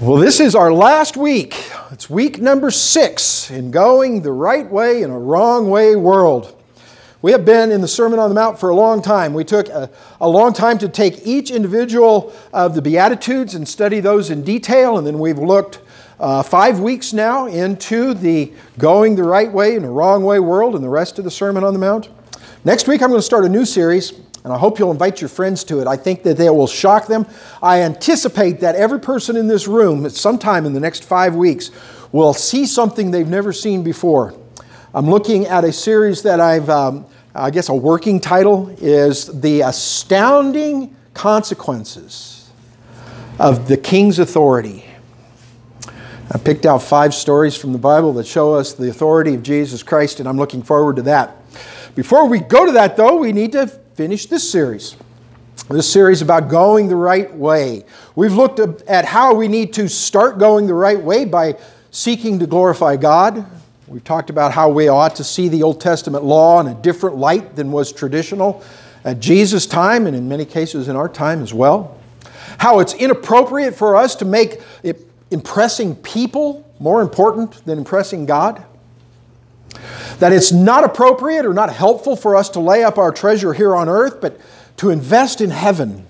Well, this is our last week. It's week number six in going the right way in a wrong way world. We have been in the Sermon on the Mount for a long time. We took a, a, long time to take each individual of the Beatitudes and study those in detail, and then we've looked uh, five weeks now into the going the right way in a wrong way world and the rest of the Sermon on the Mount. Next week, I'm going to start a new series and I hope you'll invite your friends to it. I think that they will shock them. I anticipate that every person in this room, sometime in the next five weeks, will see something they've never seen before. I'm looking at a series that I've, um, I guess a working title is The Astounding Consequences of the King's Authority. I picked out five stories from the Bible that show us the authority of Jesus Christ, and I'm looking forward to that. Before we go to that, though, we need to finish this series. This series about going the right way. We've looked at how we need to start going the right way by seeking to glorify God. We've talked about how we ought to see the Old Testament law in a different light than was traditional at Jesus' time and in many cases in our time as well. How it's inappropriate for us to make impressing people more important than impressing God that it's not appropriate or not helpful for us to lay up our treasure here on earth, but to invest in heaven.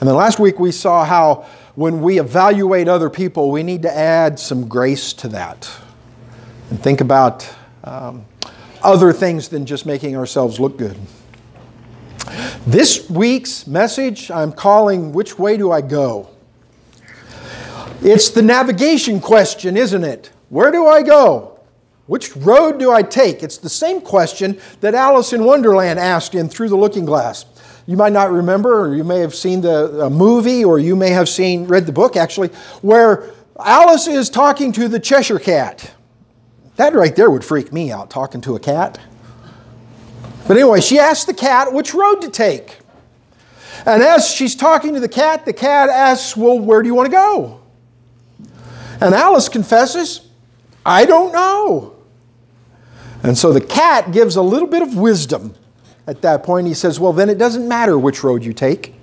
And then last week we saw how when we evaluate other people, we need to add some grace to that and think about um, other things than just making ourselves look good. This week's message I'm calling Which Way Do I Go? It's the navigation question, isn't it? Where do I go? Which road do I take? It's the same question that Alice in Wonderland asked in Through the Looking Glass. You might not remember, or you may have seen the movie, or you may have seen read the book actually, where Alice is talking to the Cheshire Cat. That right there would freak me out, talking to a cat. But anyway, she asks the cat which road to take. And as she's talking to the cat, the cat asks, Well, where do you want to go? And Alice confesses, I don't know. And so the cat gives a little bit of wisdom at that point. He says, Well, then it doesn't matter which road you take.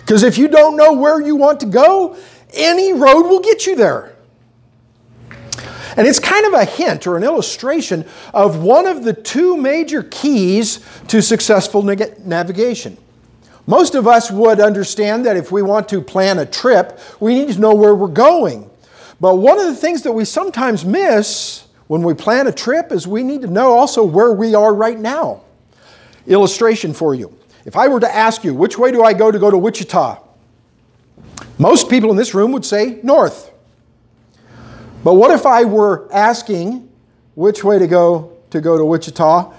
Because if you don't know where you want to go, any road will get you there. And it's kind of a hint or an illustration of one of the two major keys to successful navigation. Most of us would understand that if we want to plan a trip, we need to know where we're going. But one of the things that we sometimes miss when we plan a trip is we need to know also where we are right now. Illustration for you. If I were to ask you, which way do I go to go to Wichita? Most people in this room would say north. But what if I were asking which way to go to go to Wichita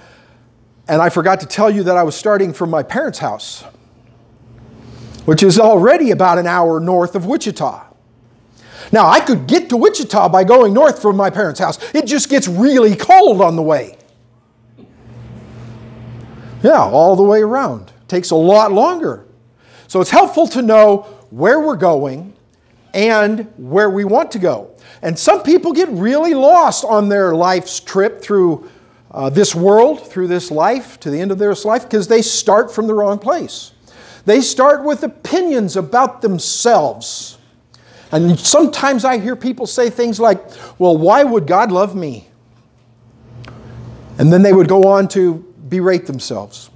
and I forgot to tell you that I was starting from my parents' house, which is already about an hour north of Wichita? Now, I could get to Wichita by going north from my parents' house. It just gets really cold on the way. Yeah, all the way around. Takes a lot longer. So it's helpful to know where we're going and where we want to go. And some people get really lost on their life's trip through uh, this world, through this life, to the end of their life, because they start from the wrong place. They start with opinions about themselves and sometimes I hear people say things like, well, why would God love me? And then they would go on to berate themselves.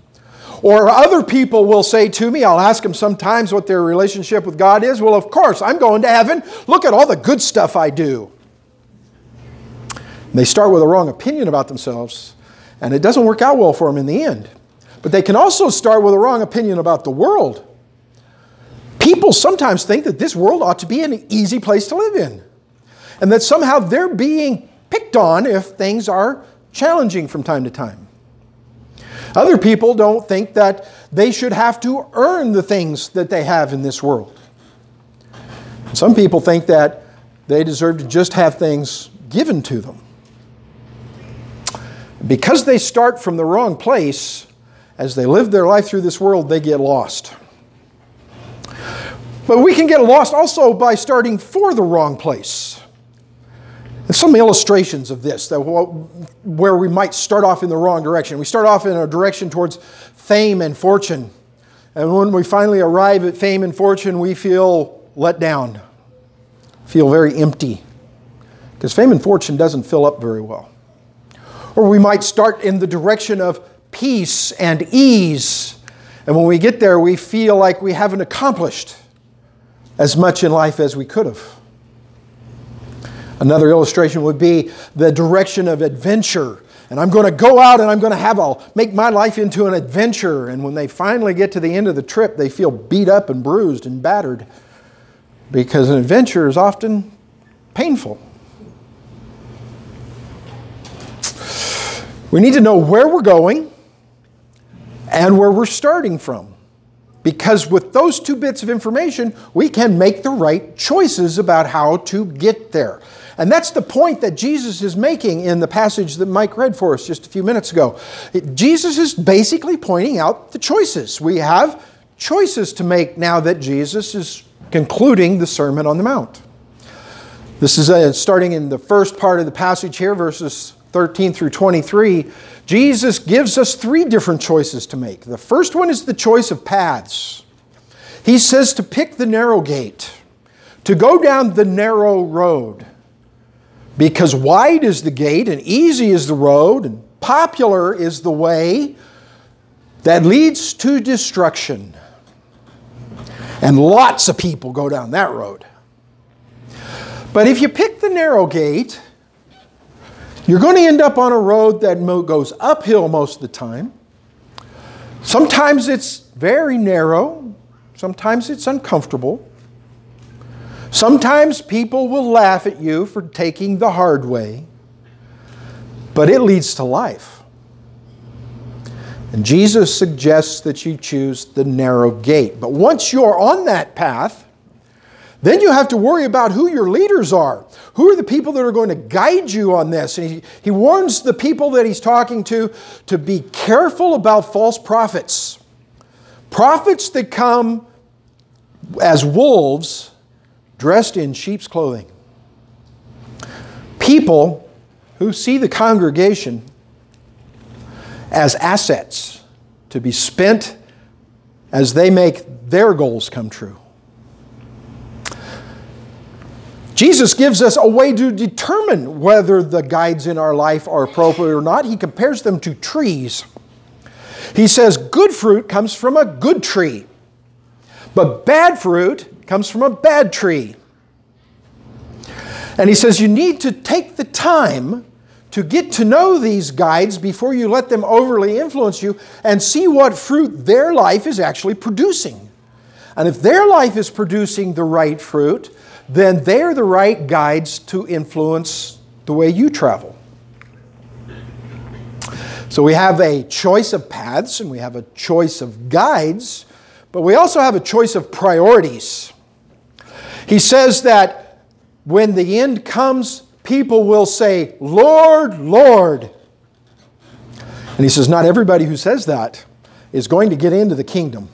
Or other people will say to me, I'll ask them sometimes what their relationship with God is. Well, of course, I'm going to heaven. Look at all the good stuff I do. And they start with a wrong opinion about themselves, and it doesn't work out well for them in the end. But they can also start with a wrong opinion about the world people sometimes think that this world ought to be an easy place to live in, and that somehow they're being picked on if things are challenging from time to time. Other people don't think that they should have to earn the things that they have in this world. Some people think that they deserve to just have things given to them. Because they start from the wrong place, as they live their life through this world, they get lost. But we can get lost also by starting for the wrong place. And some illustrations of this, that where we might start off in the wrong direction. We start off in a direction towards fame and fortune. And when we finally arrive at fame and fortune, we feel let down, feel very empty, because fame and fortune doesn't fill up very well. Or we might start in the direction of peace and ease, and when we get there, we feel like we haven't accomplished as much in life as we could have. Another illustration would be the direction of adventure. And I'm going to go out and I'm going to have a make my life into an adventure. And when they finally get to the end of the trip, they feel beat up and bruised and battered because an adventure is often painful. We need to know where we're going and where we're starting from. Because with those two bits of information, we can make the right choices about how to get there. And that's the point that Jesus is making in the passage that Mike read for us just a few minutes ago. It, Jesus is basically pointing out the choices. We have choices to make now that Jesus is concluding the Sermon on the Mount. This is uh, starting in the first part of the passage here, verses 13 through 23. Jesus gives us three different choices to make. The first one is the choice of paths. He says to pick the narrow gate, to go down the narrow road. Because wide is the gate, and easy is the road, and popular is the way that leads to destruction. And lots of people go down that road. But if you pick the narrow gate, you're going to end up on a road that goes uphill most of the time. Sometimes it's very narrow, sometimes it's uncomfortable. Sometimes people will laugh at you for taking the hard way, but it leads to life. And Jesus suggests that you choose the narrow gate. But once you're on that path, then you have to worry about who your leaders are. Who are the people that are going to guide you on this? And he, he warns the people that he's talking to to be careful about false prophets. Prophets that come as wolves dressed in sheep's clothing. People who see the congregation as assets to be spent as they make their goals come true. Jesus gives us a way to determine whether the guides in our life are appropriate or not. He compares them to trees. He says good fruit comes from a good tree, but bad fruit comes from a bad tree. And he says you need to take the time to get to know these guides before you let them overly influence you and see what fruit their life is actually producing. And if their life is producing the right fruit, then they're the right guides to influence the way you travel. So we have a choice of paths and we have a choice of guides, but we also have a choice of priorities. He says that when the end comes, people will say, Lord, Lord. And he says, Not everybody who says that is going to get into the kingdom.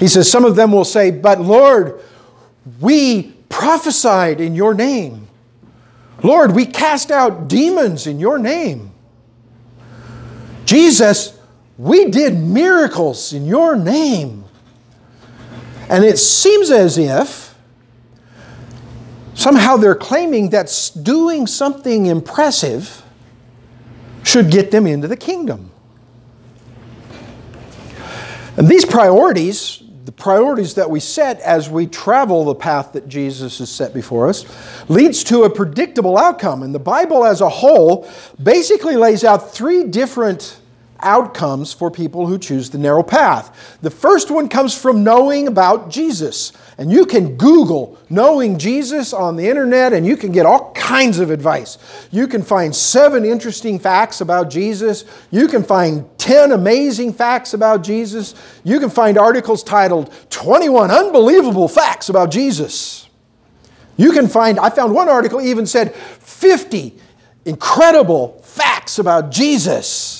He says, Some of them will say, But Lord, we prophesied in your name. Lord, we cast out demons in your name. Jesus, we did miracles in your name. And it seems as if somehow they're claiming that doing something impressive should get them into the kingdom. And these priorities the priorities that we set as we travel the path that Jesus has set before us leads to a predictable outcome. And the Bible as a whole basically lays out three different outcomes for people who choose the narrow path. The first one comes from knowing about Jesus. And you can Google knowing Jesus on the internet and you can get all kinds of advice. You can find seven interesting facts about Jesus. You can find 10 amazing facts about Jesus. You can find articles titled 21 Unbelievable Facts About Jesus. You can find, I found one article even said 50 incredible facts about Jesus.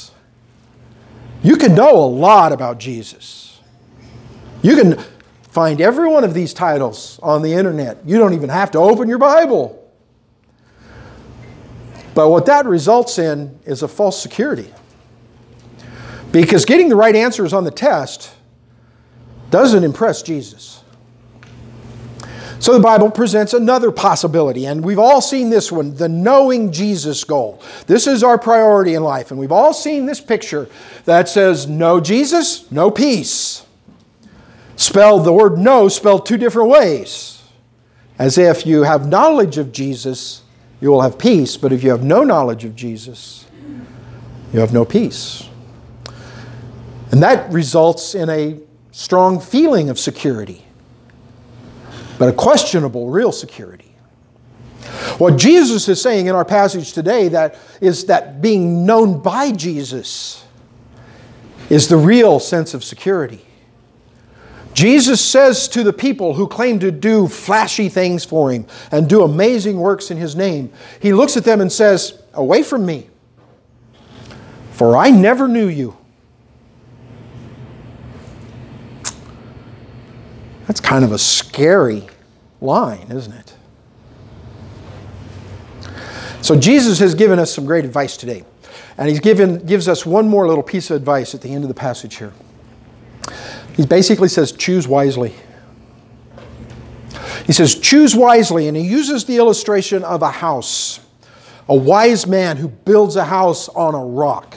You can know a lot about Jesus. You can find every one of these titles on the internet. You don't even have to open your Bible. But what that results in is a false security. Because getting the right answers on the test doesn't impress Jesus. So the Bible presents another possibility, and we've all seen this one the knowing Jesus goal. This is our priority in life, and we've all seen this picture that says, Know Jesus, no peace. Spelled the word know spelled two different ways. As if you have knowledge of Jesus, you will have peace, but if you have no knowledge of Jesus, you have no peace. And that results in a strong feeling of security but a questionable real security. What Jesus is saying in our passage today that is that being known by Jesus is the real sense of security. Jesus says to the people who claim to do flashy things for him and do amazing works in his name, he looks at them and says, Away from me, for I never knew you. That's kind of a scary line, isn't it? So Jesus has given us some great advice today. And he's given, gives us one more little piece of advice at the end of the passage here. He basically says, choose wisely. He says, choose wisely, and he uses the illustration of a house. A wise man who builds a house on a rock.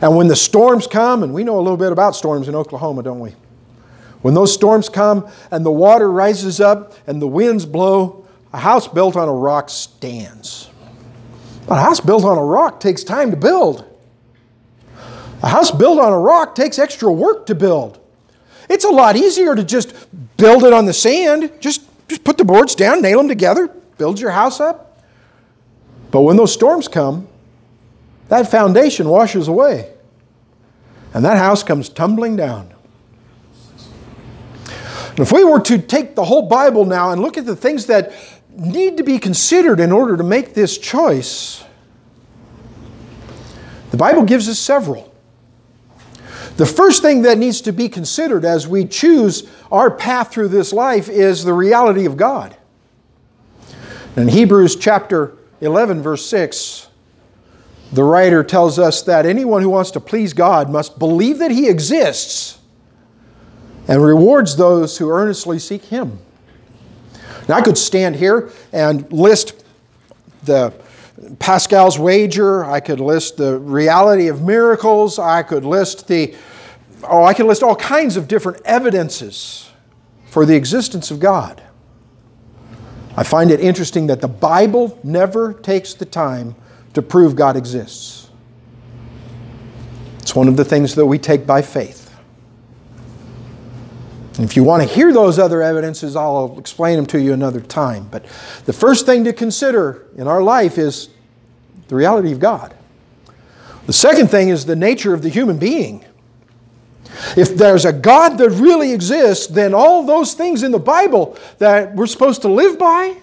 And when the storms come, and we know a little bit about storms in Oklahoma, don't we? When those storms come and the water rises up and the winds blow, a house built on a rock stands. But a house built on a rock takes time to build. A house built on a rock takes extra work to build. It's a lot easier to just build it on the sand. Just, just put the boards down, nail them together, build your house up. But when those storms come, that foundation washes away. And that house comes tumbling down. If we were to take the whole Bible now and look at the things that need to be considered in order to make this choice, the Bible gives us several. The first thing that needs to be considered as we choose our path through this life is the reality of God. In Hebrews chapter 11, verse 6, the writer tells us that anyone who wants to please God must believe that He exists and rewards those who earnestly seek Him. Now, I could stand here and list the Pascal's wager, I could list the reality of miracles, I could list the oh, I could list all kinds of different evidences for the existence of God. I find it interesting that the Bible never takes the time to prove God exists. It's one of the things that we take by faith. And if you want to hear those other evidences, I'll explain them to you another time. But the first thing to consider in our life is the reality of God. The second thing is the nature of the human being. If there's a God that really exists, then all those things in the Bible that we're supposed to live by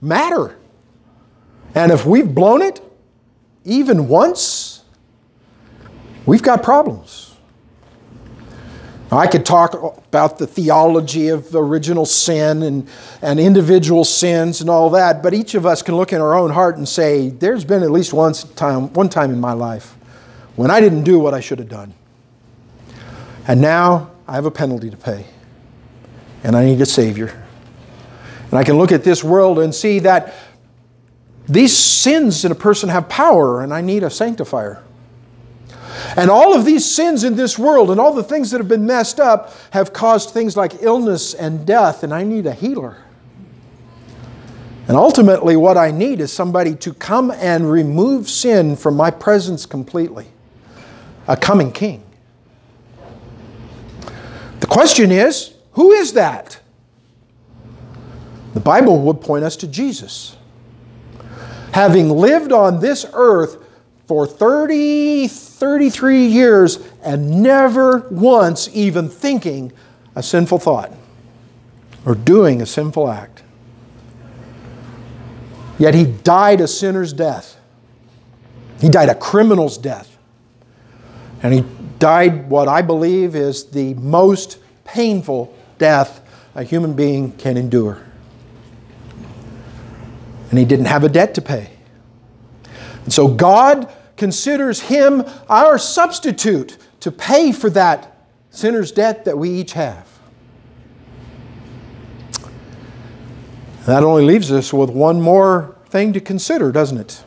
matter. And if we've blown it, even once, we've got problems. I could talk about the theology of original sin and, and individual sins and all that, but each of us can look in our own heart and say, there's been at least once time, one time in my life when I didn't do what I should have done. And now I have a penalty to pay, and I need a Savior. And I can look at this world and see that these sins in a person have power, and I need a sanctifier. And all of these sins in this world and all the things that have been messed up have caused things like illness and death, and I need a healer. And ultimately, what I need is somebody to come and remove sin from my presence completely a coming king. The question is who is that? The Bible would point us to Jesus. Having lived on this earth for 30, 33 years and never once even thinking a sinful thought or doing a sinful act. Yet he died a sinner's death. He died a criminal's death. And he died what I believe is the most painful death a human being can endure. And he didn't have a debt to pay. And so God considers him our substitute to pay for that sinner's debt that we each have. That only leaves us with one more thing to consider, doesn't it?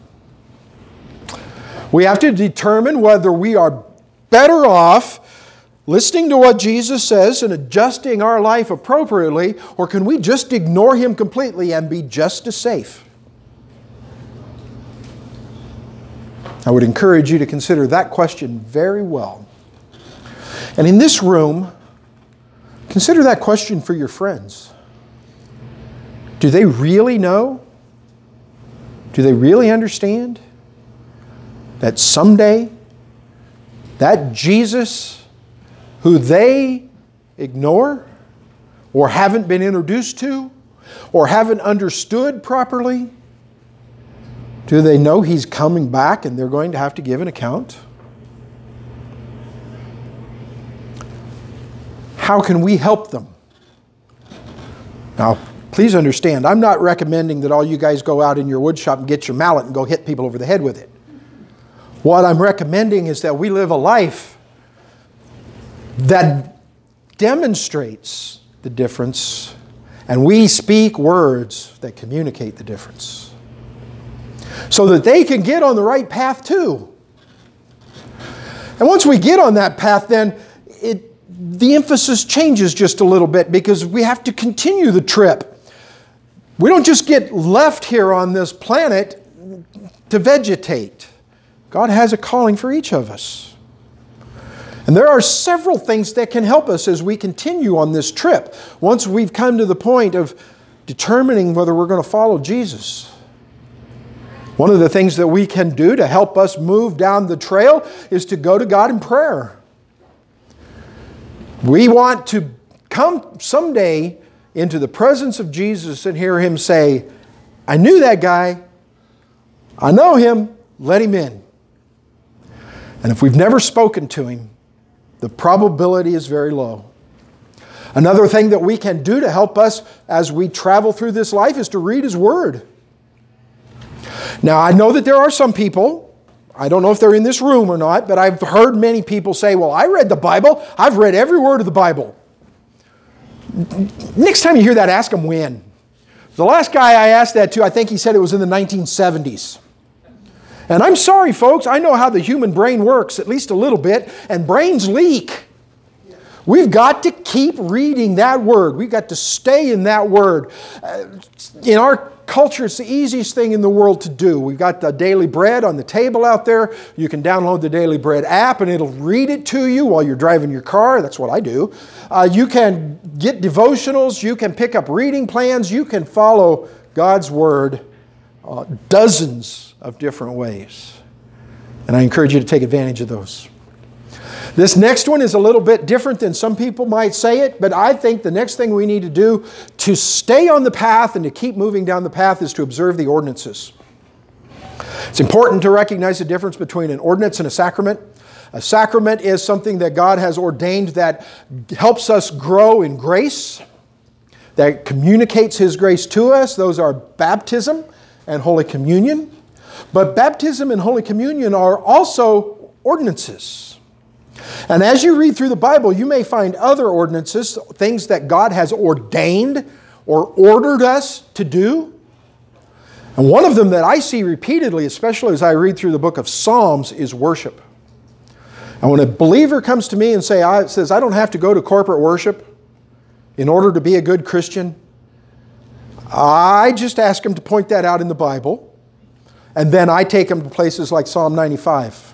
We have to determine whether we are better off listening to what Jesus says and adjusting our life appropriately, or can we just ignore Him completely and be just as safe? I would encourage you to consider that question very well. And in this room, consider that question for your friends. Do they really know? Do they really understand that someday that Jesus who they ignore or haven't been introduced to or haven't understood properly, do they know he's coming back and they're going to have to give an account? How can we help them? Now, Please understand, I'm not recommending that all you guys go out in your woodshop and get your mallet and go hit people over the head with it. What I'm recommending is that we live a life that demonstrates the difference and we speak words that communicate the difference so that they can get on the right path too. And once we get on that path, then it, the emphasis changes just a little bit because we have to continue the trip. We don't just get left here on this planet to vegetate. God has a calling for each of us. And there are several things that can help us as we continue on this trip once we've come to the point of determining whether we're going to follow Jesus. One of the things that we can do to help us move down the trail is to go to God in prayer. We want to come someday into the presence of Jesus and hear him say, I knew that guy. I know him. Let him in. And if we've never spoken to him, the probability is very low. Another thing that we can do to help us as we travel through this life is to read his word. Now, I know that there are some people, I don't know if they're in this room or not, but I've heard many people say, Well, I read the Bible, I've read every word of the Bible. Next time you hear that, ask them when. The last guy I asked that to, I think he said it was in the 1970s. And I'm sorry, folks, I know how the human brain works, at least a little bit, and brains leak. We've got to keep reading that word. We've got to stay in that word. Uh, in our culture, it's the easiest thing in the world to do. We've got the Daily Bread on the table out there. You can download the Daily Bread app and it'll read it to you while you're driving your car. That's what I do. Uh, you can get devotionals. You can pick up reading plans. You can follow God's Word uh, dozens of different ways. And I encourage you to take advantage of those. This next one is a little bit different than some people might say it, but I think the next thing we need to do to stay on the path and to keep moving down the path is to observe the ordinances. It's important to recognize the difference between an ordinance and a sacrament. A sacrament is something that God has ordained that helps us grow in grace, that communicates His grace to us. Those are baptism and Holy Communion. But baptism and Holy Communion are also ordinances. And as you read through the Bible, you may find other ordinances, things that God has ordained or ordered us to do. And one of them that I see repeatedly, especially as I read through the book of Psalms, is worship. And when a believer comes to me and say, I, says, I don't have to go to corporate worship in order to be a good Christian, I just ask him to point that out in the Bible. And then I take him to places like Psalm 95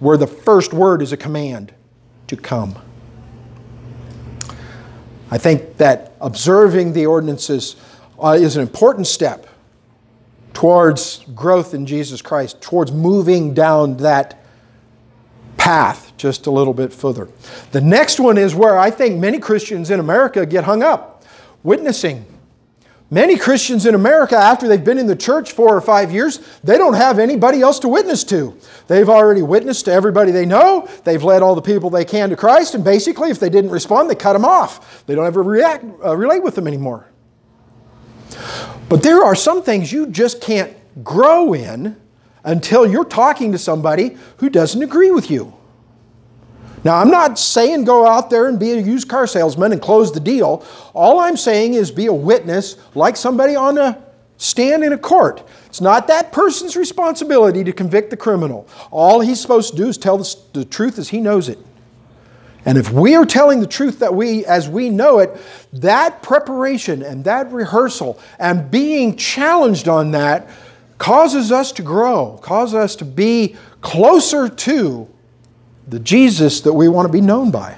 where the first word is a command to come. I think that observing the ordinances uh, is an important step towards growth in Jesus Christ, towards moving down that path just a little bit further. The next one is where I think many Christians in America get hung up witnessing. Many Christians in America, after they've been in the church four or five years, they don't have anybody else to witness to. They've already witnessed to everybody they know. They've led all the people they can to Christ, and basically, if they didn't respond, they cut them off. They don't ever react, uh, relate with them anymore. But there are some things you just can't grow in until you're talking to somebody who doesn't agree with you. Now, I'm not saying go out there and be a used car salesman and close the deal. All I'm saying is be a witness like somebody on a stand in a court. It's not that person's responsibility to convict the criminal. All he's supposed to do is tell the, the truth as he knows it. And if we are telling the truth that we, as we know it, that preparation and that rehearsal and being challenged on that causes us to grow, causes us to be closer to the Jesus that we want to be known by.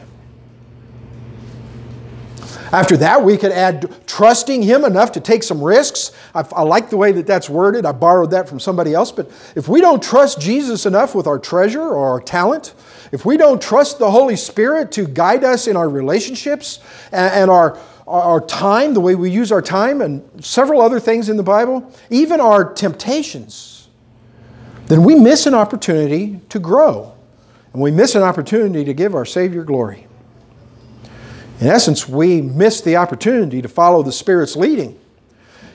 After that, we could add trusting Him enough to take some risks. I, I, like the way that that's worded. I borrowed that from somebody else. But if we don't trust Jesus enough with our treasure or our talent, if we don't trust the Holy Spirit to guide us in our relationships and, and our, our time, the way we use our time, and several other things in the Bible, even our temptations, then we miss an opportunity to grow. And we miss an opportunity to give our Savior glory. In essence, we miss the opportunity to follow the Spirit's leading,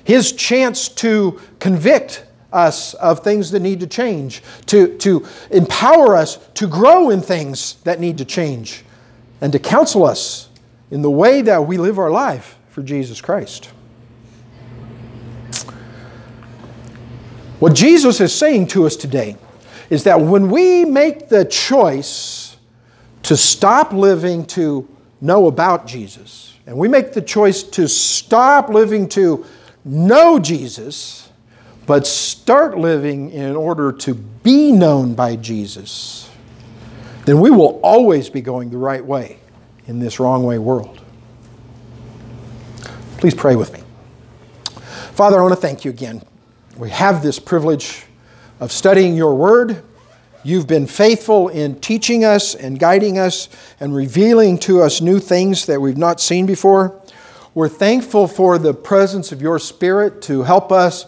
His chance to convict us of things that need to change, to, to empower us to grow in things that need to change, and to counsel us in the way that we live our life for Jesus Christ. What Jesus is saying to us today is that when we make the choice to stop living to know about Jesus, and we make the choice to stop living to know Jesus, but start living in order to be known by Jesus, then we will always be going the right way in this wrong way world. Please pray with me. Father, I want to thank you again. We have this privilege of studying your word. You've been faithful in teaching us and guiding us and revealing to us new things that we've not seen before. We're thankful for the presence of your Spirit to help us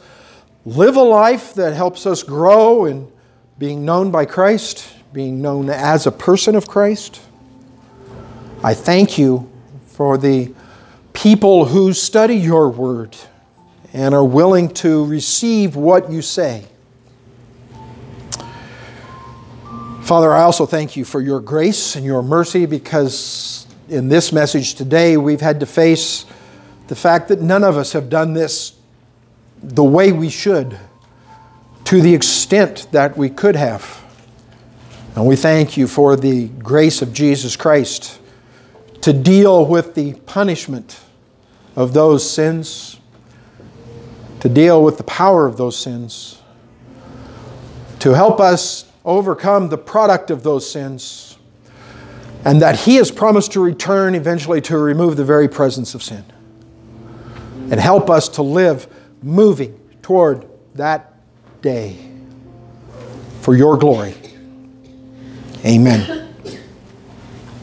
live a life that helps us grow in being known by Christ, being known as a person of Christ. I thank you for the people who study your word and are willing to receive what you say. Father, I also thank you for your grace and your mercy because in this message today we've had to face the fact that none of us have done this the way we should to the extent that we could have. And we thank you for the grace of Jesus Christ to deal with the punishment of those sins, to deal with the power of those sins, to help us overcome the product of those sins, and that He has promised to return eventually to remove the very presence of sin and help us to live moving toward that day for your glory. Amen.